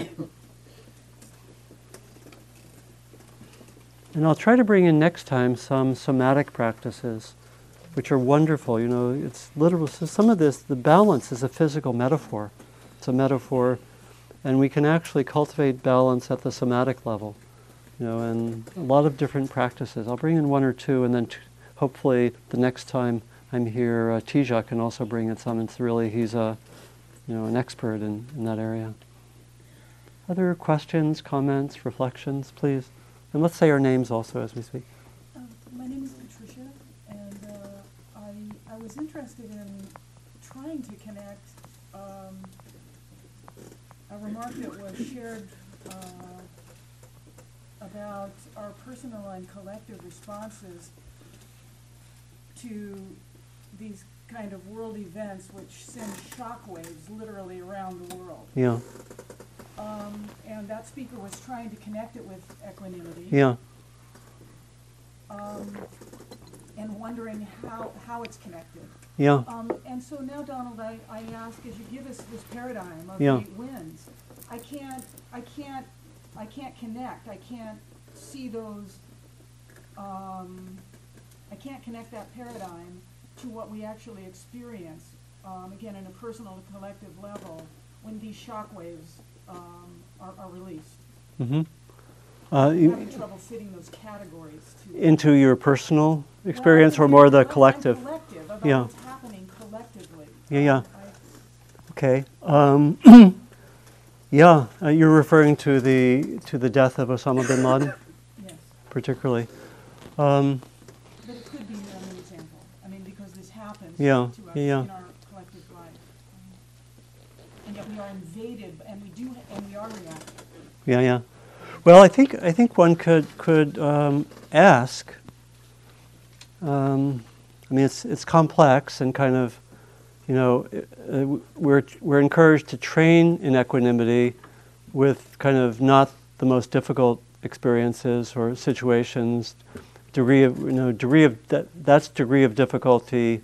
Speaker 1: and I'll try to bring in next time some somatic practices, which are wonderful. You know, it's literal. So some of this, the balance is a physical metaphor. It's a metaphor, and we can actually cultivate balance at the somatic level you know, and a lot of different practices. I'll bring in one or two, and then t- hopefully the next time I'm here, uh, Tija can also bring in some. It's really he's a, you know, an expert in, in that area. Other questions, comments, reflections, please, and let's say our names also as we speak.
Speaker 5: Um, my name is Patricia, and uh, I I was interested in trying to connect um, a remark that was shared. Uh, about our personal and collective responses to these kind of world events which send shockwaves literally around the world.
Speaker 1: Yeah.
Speaker 5: Um, and that speaker was trying to connect it with equanimity.
Speaker 1: Yeah.
Speaker 5: Um, and wondering how, how it's connected.
Speaker 1: Yeah.
Speaker 5: Um, and so now, Donald, I, I ask as you give us this paradigm of
Speaker 1: yeah.
Speaker 5: eight winds, I can't, I can't I can't connect. I can't see those. Um, I can't connect that paradigm to what we actually experience. Um, again, in a personal and collective level, when these shock waves um, are, are, released.
Speaker 1: Mm-hmm.
Speaker 5: Uh, I'm having trouble fitting those categories
Speaker 1: into your personal experience, well, or more the collective.
Speaker 5: collective yeah. what's happening collectively.
Speaker 1: Yeah, yeah. I, okay. Yeah, uh, you're referring to the to the death of Osama bin Laden,
Speaker 5: yes.
Speaker 1: particularly. Um,
Speaker 5: but it could be an example. I mean, because this happens
Speaker 1: yeah,
Speaker 5: to us
Speaker 1: yeah.
Speaker 5: in our collective life, um, and yet we are invaded, and we do, and we are reacting.
Speaker 1: Yeah, yeah. Well, I think I think one could could um, ask. Um, I mean, it's it's complex and kind of you know, uh, we're, we're encouraged to train in equanimity with kind of not the most difficult experiences or situations. Degree of, you know, degree of that, that's degree of difficulty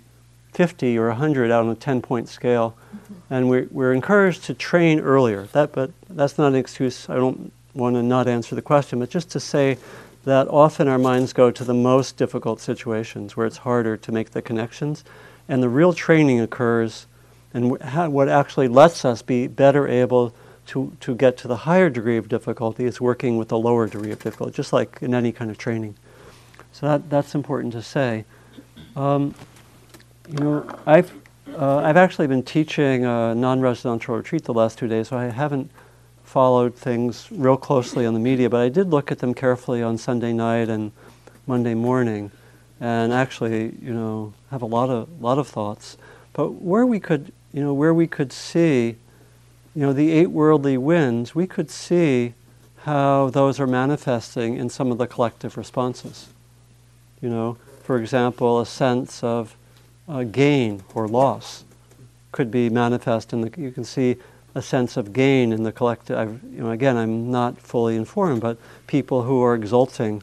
Speaker 1: 50 or 100 out on a 10 point scale. Mm-hmm. And we're, we're encouraged to train earlier. That, but that's not an excuse. I don't want to not answer the question, but just to say that often our minds go to the most difficult situations where it's harder to make the connections. And the real training occurs, and what actually lets us be better able to, to get to the higher degree of difficulty is working with the lower degree of difficulty, just like in any kind of training. So that, that's important to say. Um, you know, I've, uh, I've actually been teaching a non-residential retreat the last two days, so I haven't followed things real closely on the media, but I did look at them carefully on Sunday night and Monday morning, and actually, you know, have a lot of lot of thoughts. But where we could, you know, where we could see, you know, the eight worldly winds, we could see how those are manifesting in some of the collective responses. You know, for example, a sense of uh, gain or loss could be manifest in the. You can see a sense of gain in the collective. I've, you know, again, I'm not fully informed, but people who are exulting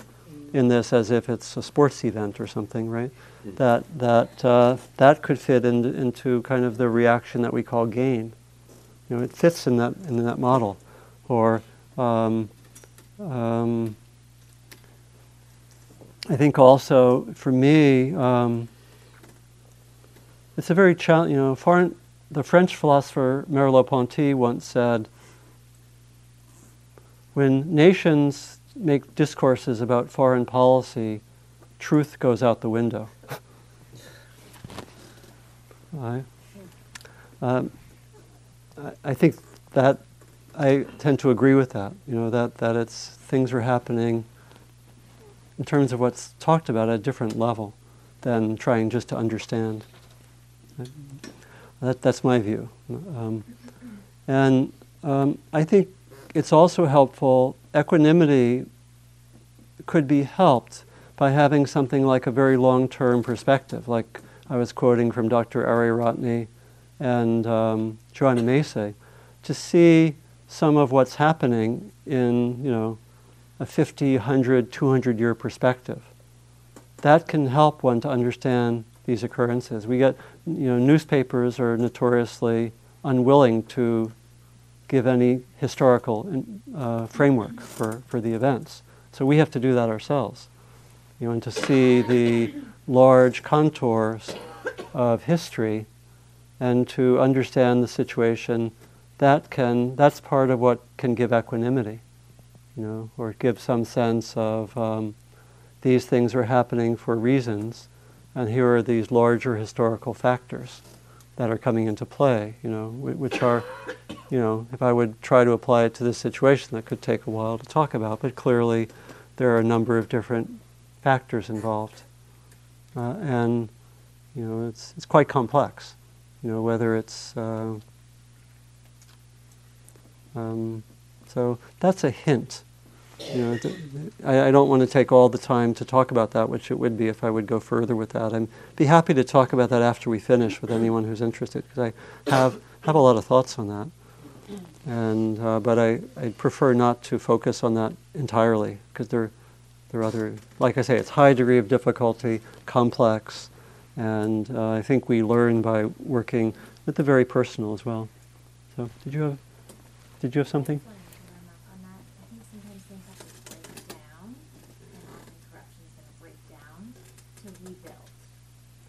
Speaker 1: in this as if it's a sports event or something, right?
Speaker 6: Mm.
Speaker 1: That that uh, that could fit in, into kind of the reaction that we call gain. You know, it fits in that in that model, or. Um, um, I think also for me, um, it's a very challenge. You know, foreign, the French philosopher Merleau-Ponty once said, "When nations make discourses about foreign policy, truth goes out the window." I, um, I, I think that I tend to agree with that. You know that that it's things are happening in terms of what's talked about at a different level than trying just to understand. That, that's my view. Um, and um, I think it's also helpful, equanimity could be helped by having something like a very long term perspective, like I was quoting from Dr. Ariyaratne and um, Joanna Macy, to see some of what's happening in, you know, a 50, 100, 200 year perspective. That can help one to understand these occurrences. We get, you know, newspapers are notoriously unwilling to give any historical uh, framework for, for the events. So we have to do that ourselves. You know, and to see the large contours of history and to understand the situation, that can, that's part of what can give equanimity you know, or give some sense of um, these things are happening for reasons, and here are these larger historical factors that are coming into play, you know, which are, you know, if I would try to apply it to this situation, that could take a while to talk about, but clearly there are a number of different factors involved. Uh, and, you know, it's, it's quite complex, you know, whether it's, uh, um, so that's a hint. You know, I, I, don't want to take all the time to talk about that, which it would be if I would go further with that. I'd be happy to talk about that after we finish with anyone who's interested, because I have, have a lot of thoughts on that. And, uh, but I, I prefer not to focus on that entirely, because there, there are other, like I say, it's high degree of difficulty, complex, and uh, I think we learn by working with the very personal as well. So, did you have, did you have something?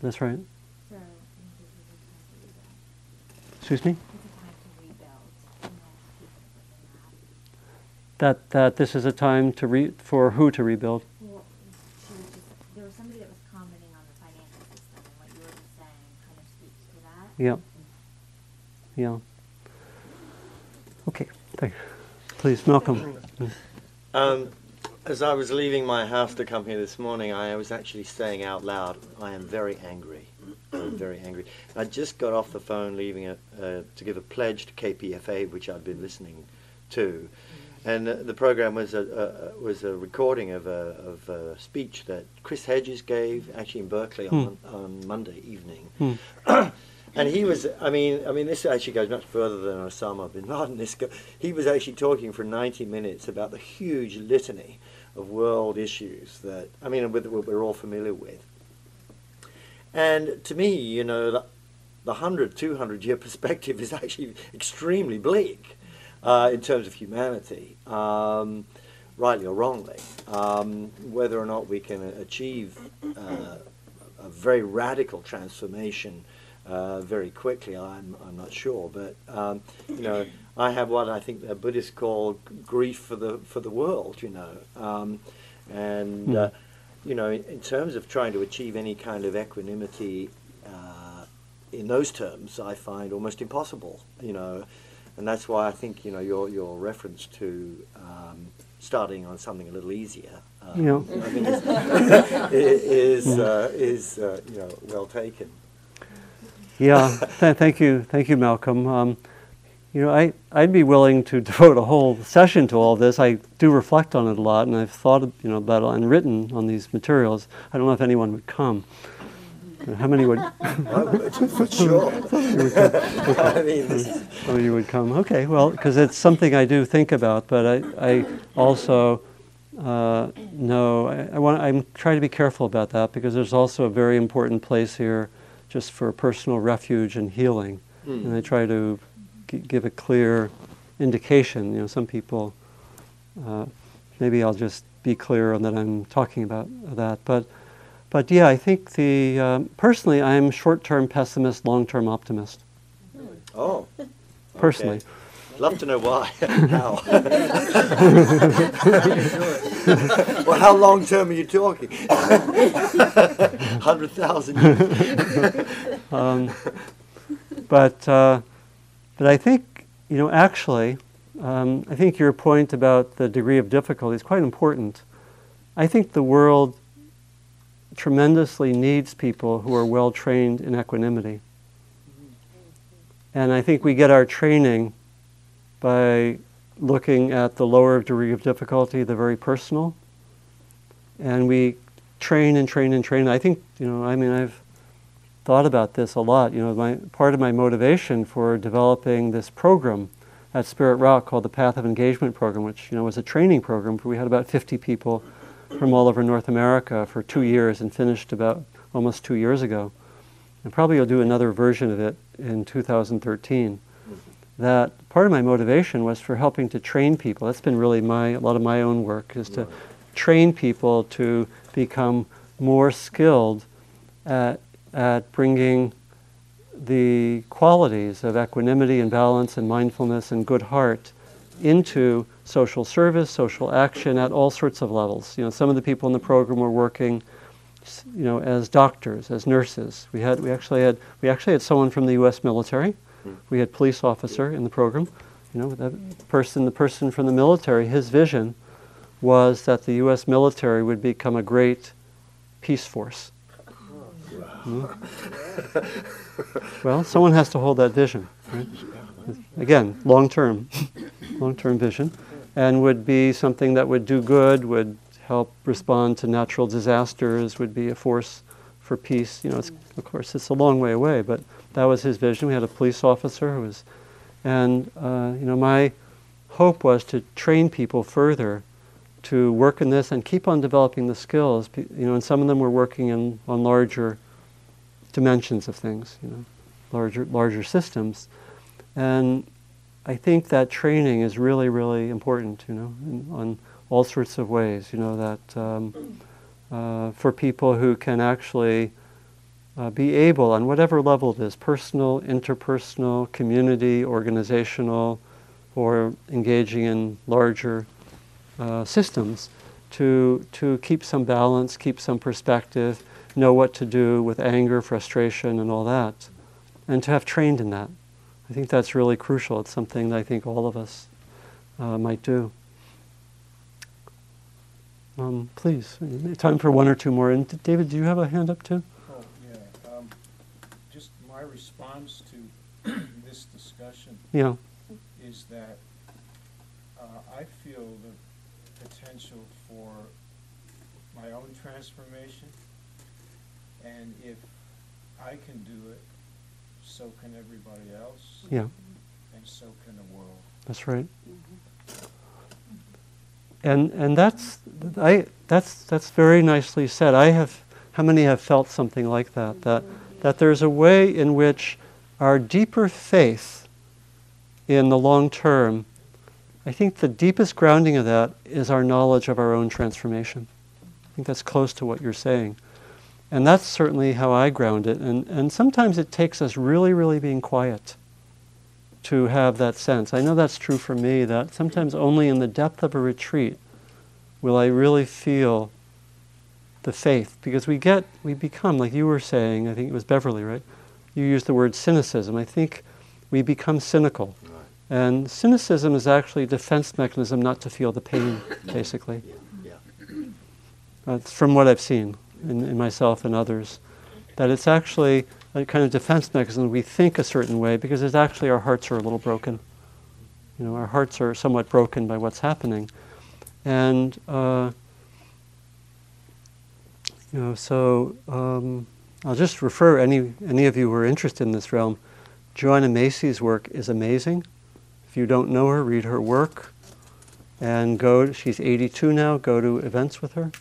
Speaker 1: That's right.
Speaker 2: So,
Speaker 1: Excuse me?
Speaker 2: it's a time to rebuild, and that's keeping
Speaker 1: That, that this is a time to re- for who to rebuild?
Speaker 2: Well, she was just, there was somebody that was commenting on the financial system, and what you were just saying kind of speaks to that.
Speaker 1: Yeah. Yeah. Okay, thank you. Please, Malcolm.
Speaker 6: Um, as I was leaving my house to come here this morning, I was actually saying out loud, I am very angry. I'm very angry. I just got off the phone leaving a, uh, to give a pledge to KPFA, which I'd been listening to. And uh, the program was a, a, was a recording of a, of a speech that Chris Hedges gave actually in Berkeley on, on Monday evening.
Speaker 1: Hmm.
Speaker 6: And he was, I mean, I mean, this actually goes much further than Osama bin Laden. This go, he was actually talking for 90 minutes about the huge litany of world issues that, I mean, with, we're all familiar with. And to me, you know, the, the 100, 200 year perspective is actually extremely bleak uh, in terms of humanity. Um, rightly or wrongly. Um, whether or not we can achieve uh, a very radical transformation uh, very quickly, I'm, I'm not sure. But um, you know, I have what I think the Buddhists call grief for the for the world. You know, um, and uh, you know, in, in terms of trying to achieve any kind of equanimity uh, in those terms, I find almost impossible. You know, and that's why I think you know your your reference to um, starting on something a little easier. Um,
Speaker 1: Yeah.
Speaker 6: I mean, is is, uh, is uh, you know well taken.
Speaker 1: Yeah, th- thank you, thank you, Malcolm. Um, you know, I, I'd be willing to devote a whole session to all this. I do reflect on it a lot, and I've thought, you know, about it and written on these materials. I don't know if anyone would come. How many would?
Speaker 6: For sure. I mean,
Speaker 1: Oh, you would come. Okay, well, because it's something I do think about, but I, I also uh, know I, I want. I'm trying to be careful about that because there's also a very important place here, just for personal refuge and healing,
Speaker 6: Hmm.
Speaker 1: and I try to g- give a clear indication. You know, some people. Uh, maybe I'll just be clear on that I'm talking about that, but. But yeah, I think the um, personally, I'm short-term pessimist, long-term optimist.
Speaker 6: oh,
Speaker 1: Personally,
Speaker 6: okay. Love to know why. how? well, how long term are you talking? Hundred thousand years.
Speaker 1: Um, but uh, but I think you know actually, um, I think your point about the degree of difficulty is quite important. I think the world tremendously needs people who are well trained in equanimity, and I think we get our training by looking at the lower degree of difficulty, the very personal, and we train and train and train. I think you know. I mean, I've thought about this a lot. You know, my part of my motivation for developing this program at Spirit Rock called the Path of Engagement Program, which you know was a training program. We had about 50 people from all over North America for two years and finished about almost two years ago. And probably will do another version of it in 2013. That part of my motivation was for helping to train people. That's been really my a lot of my own work is to train people to become more skilled at at bringing the qualities of equanimity and balance and mindfulness and good heart into social service, social action at all sorts of levels. You know, some of the people in the program were working, you know, as doctors, as nurses. We had, we actually had, we actually had someone from the U.S. military. We had police officer in the program. You know, that person, the person from the military, his vision was that the U.S. military would become a great peace force. Hmm? Well, someone has to hold that vision. Right? Again, long term, long term vision, and would be something that would do good, would help respond to natural disasters, would be a force for peace. You know, of course, it's a long way away, but that was his vision. We had a police officer who was, and uh, you know, my hope was to train people further to work in this and keep on developing the skills. You know, and some of them were working in on larger dimensions of things, you know, larger larger systems, and I think that training is really really important, you know, in, on all sorts of ways. You know that um, uh, for people who can actually uh, be able, on whatever level it is, personal, interpersonal, community, organizational, or engaging in larger uh, systems, to to keep some balance, keep some perspective, know what to do with anger, frustration, and all that, and to have trained in that. I think that's really crucial. It's something that I think all of us uh, might do. Um, please, time for one or two more. And David, do you have a hand up too?
Speaker 7: Oh, yeah, um, just my response to this discussion
Speaker 1: Yeah.
Speaker 7: is that, uh, I feel the potential for my own transformation, and if I can do it, so can everybody else,
Speaker 1: Yeah.
Speaker 7: and so can the world.
Speaker 1: That's right. And and that's I that's that's very nicely said. I have how many have felt something like that that that there's a way in which our deeper faith in the long term I think the deepest grounding of that is our knowledge of our own transformation. I think that's close to what you're saying. And that's certainly how I ground it. And, and sometimes it takes us really, really being quiet to have that sense. I know that's true for me, that sometimes only in the depth of a retreat will I really feel the faith. Because we get, we become, like you were saying, I think it was Beverly, right? You used the word cynicism. I think we become cynical.
Speaker 6: Right.
Speaker 1: And cynicism is actually a defense mechanism not to feel the pain, basically.
Speaker 6: Yeah.
Speaker 1: That's from what I've seen in, in myself and others. That it's actually a kind of defense mechanism. We think a certain way because it's actually our hearts are a little broken. You know, our hearts are somewhat broken by what's happening. And, uh, you know, so um, I'll just refer any, any of you who are interested in this realm. Joanna Macy's work is amazing. If you don't know her, read her work. And go, she's 82 now, go to events with her.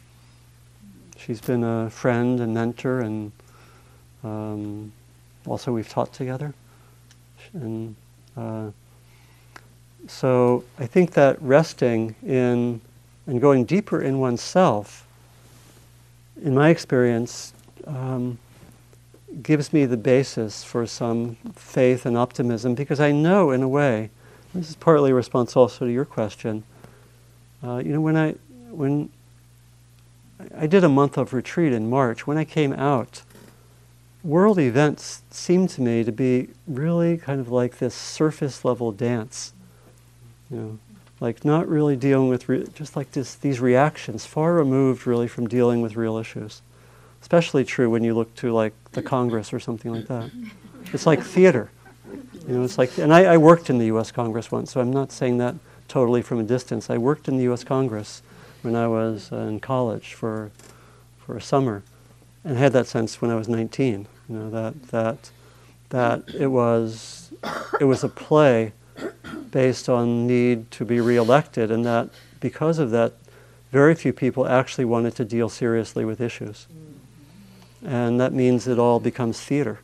Speaker 1: She's been a friend and mentor, and um, also we've taught together. And uh, so I think that resting in and going deeper in oneself, in my experience, um, gives me the basis for some faith and optimism because I know, in a way, this is partly a response also to your question. Uh, you know, when I when I did a month of retreat in March, when I came out, world events seemed to me to be really kind of like this surface level dance. You know, like not really dealing with re- just like this, these reactions, far removed really from dealing with real issues. Especially true when you look to like the Congress or something like that. It's like theater. You know, it's like, and I, I worked in the U.S. Congress once, so I'm not saying that totally from a distance. I worked in the U.S. Congress when I was uh, in college for for a summer, and I had that sense when I was 19. You know that that that it was it was a play based on need to be reelected, and that because of that, very few people actually wanted to deal seriously with issues, and that means it all becomes theater.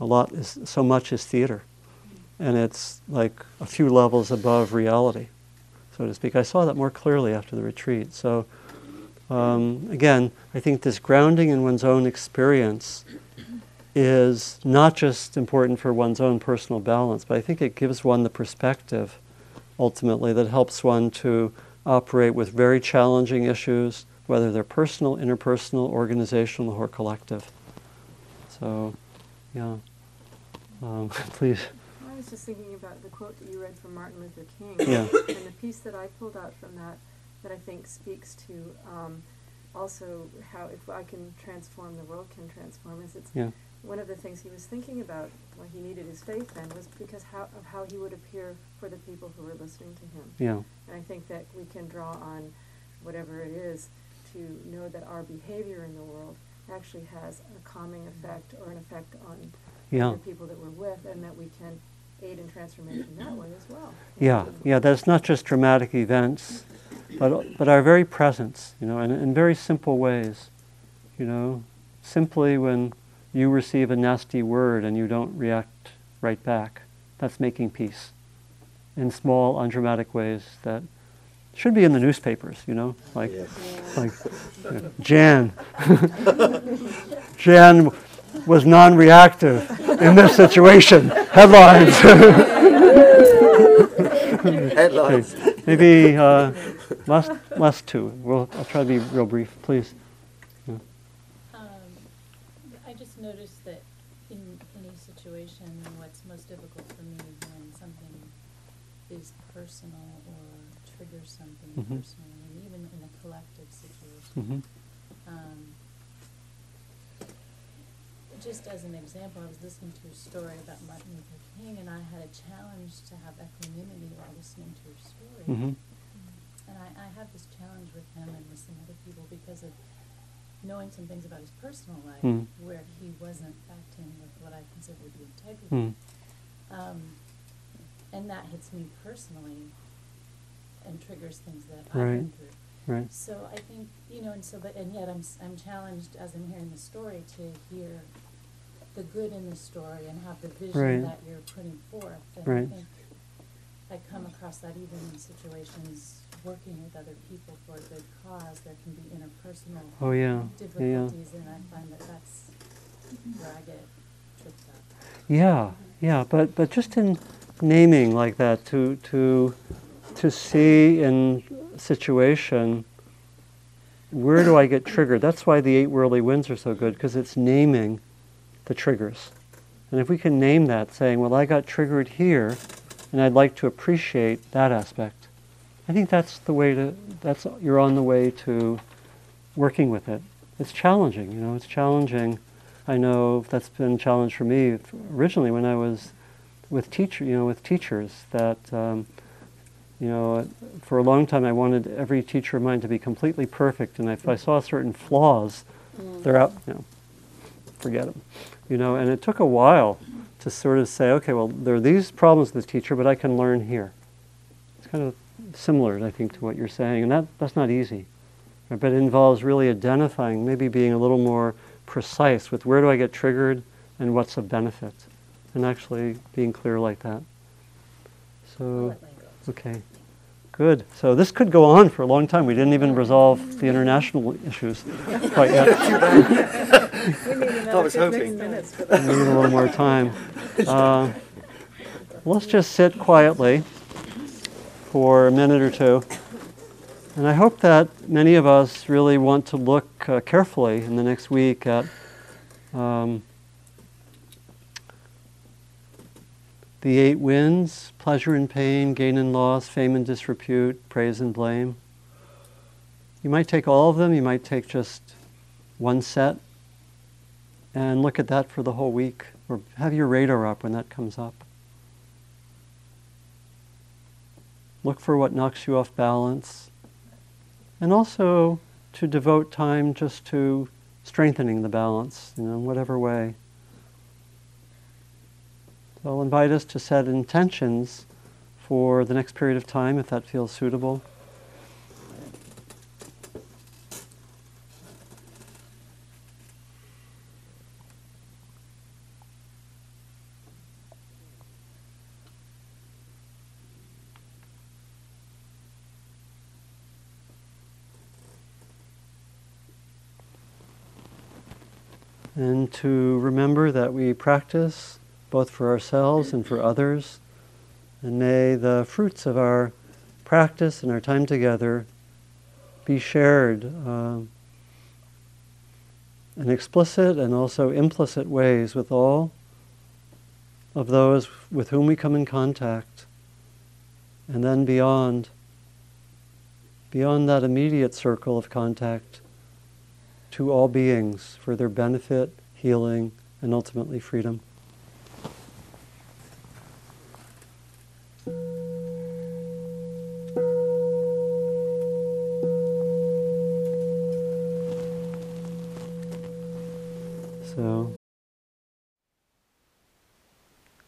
Speaker 1: A lot is so much is theater, and it's like a few levels above reality, so to speak. I saw that more clearly after the retreat. So. Um, again, I think this grounding in one's own experience is not just important for one's own personal balance, but I think it gives one the perspective ultimately that helps one to operate with very challenging issues, whether they're personal, interpersonal, organizational, or collective. So, yeah. Um, please.
Speaker 8: I was just thinking about the quote that you read from Martin Luther King.
Speaker 1: Yeah.
Speaker 8: And the piece that I pulled out from that, that I think speaks to um, also how if I can transform, the world can transform, is it's
Speaker 1: Yeah.
Speaker 8: one of the things he was thinking about when he needed his faith then was because how, of how he would appear for the people who were listening to him.
Speaker 1: Yeah.
Speaker 8: And I think that we can draw on whatever it is to know that our behavior in the world actually has a calming effect or an effect on
Speaker 1: Yeah.
Speaker 8: the people that we're with, and that we can aid in transformation that way as well.
Speaker 1: Yeah, yeah, That's not just dramatic events, but, but our very presence, you know, in, in very simple ways. You know, simply when you receive a nasty word and you don't react right back, that's making peace. In small, undramatic ways that should be in the newspapers, you know, like,
Speaker 6: Yes.
Speaker 1: like Jan. Jan was non-reactive in this situation. Headlines.
Speaker 6: Headlines.
Speaker 1: Okay, Maybe uh, last, last two. We'll, I'll try to be real brief, please.
Speaker 9: Um, I just noticed that in any situation, what's most difficult for me is when something is personal or
Speaker 1: Mhm.
Speaker 9: personally, and even in a collective situation.
Speaker 1: hmm
Speaker 9: Um, just as an example, I was listening to a story about Martin Luther King, and I had a challenge to have equanimity while listening to her story.
Speaker 1: hmm
Speaker 9: And I, I have this challenge with him and with some other people because of knowing some things about his personal life
Speaker 1: Mm.
Speaker 9: where he wasn't acting with what I consider to be integrity.
Speaker 1: Mm.
Speaker 9: Um, and that hits me personally and triggers things that I've
Speaker 1: Right.
Speaker 9: been through.
Speaker 1: Right.
Speaker 9: So I think, you know, and so, but, and yet I'm, I'm challenged as I'm hearing the story to hear the good in the story and have the vision
Speaker 1: Right.
Speaker 9: that you're putting forth. And
Speaker 1: Right.
Speaker 9: I think I come across that even in situations working with other people for a good cause, there can be interpersonal
Speaker 1: Oh, yeah, yeah, yeah.
Speaker 9: difficulties, and I find that that's where I get tripped up.
Speaker 1: Yeah, yeah, but but just in naming like that to to to see in situation where do I get triggered? That's why the eight worldly winds are so good because it's naming the triggers. And if we can name that, saying, "Well, I got triggered here, and I'd like to appreciate that aspect," I think that's the way to. That's you're on the way to working with it. It's challenging, you know. It's challenging. I know that's been a challenge for me originally when I was with teacher, you know, with teachers. That um, you know, for a long time I wanted every teacher of mine to be completely perfect, and if I saw certain flaws, mm. they're out. You know, forget them. You know, and it took a while to sort of say, okay, well, there are these problems with the teacher, but I can learn here. It's kind of similar, I think, to what you're saying, and that, that's not easy. But it involves really identifying, maybe being a little more precise with where do I get triggered and what's of benefit, and actually being clear like that. So, okay, good. So this could go on for a long time. We didn't even resolve the international issues quite yet.
Speaker 3: We need
Speaker 6: I was hoping.
Speaker 3: minutes for
Speaker 1: We need a little more time. Uh, let's just sit quietly for a minute or two. And I hope that many of us really want to look uh, carefully in the next week at um, the eight winds pleasure and pain, gain and loss, fame and disrepute, praise and blame. You might take all of them, you might take just one set and look at that for the whole week, or have your radar up when that comes up. Look for what knocks you off balance, and also to devote time just to strengthening the balance, you know, in whatever way. So I'll invite us to set intentions for the next period of time if that feels suitable. and to remember that we practice both for ourselves and for others. And may the fruits of our practice and our time together be shared uh, in explicit and also implicit ways with all of those with whom we come in contact. And then beyond, beyond that immediate circle of contact, to all beings for their benefit, healing, and ultimately freedom. So,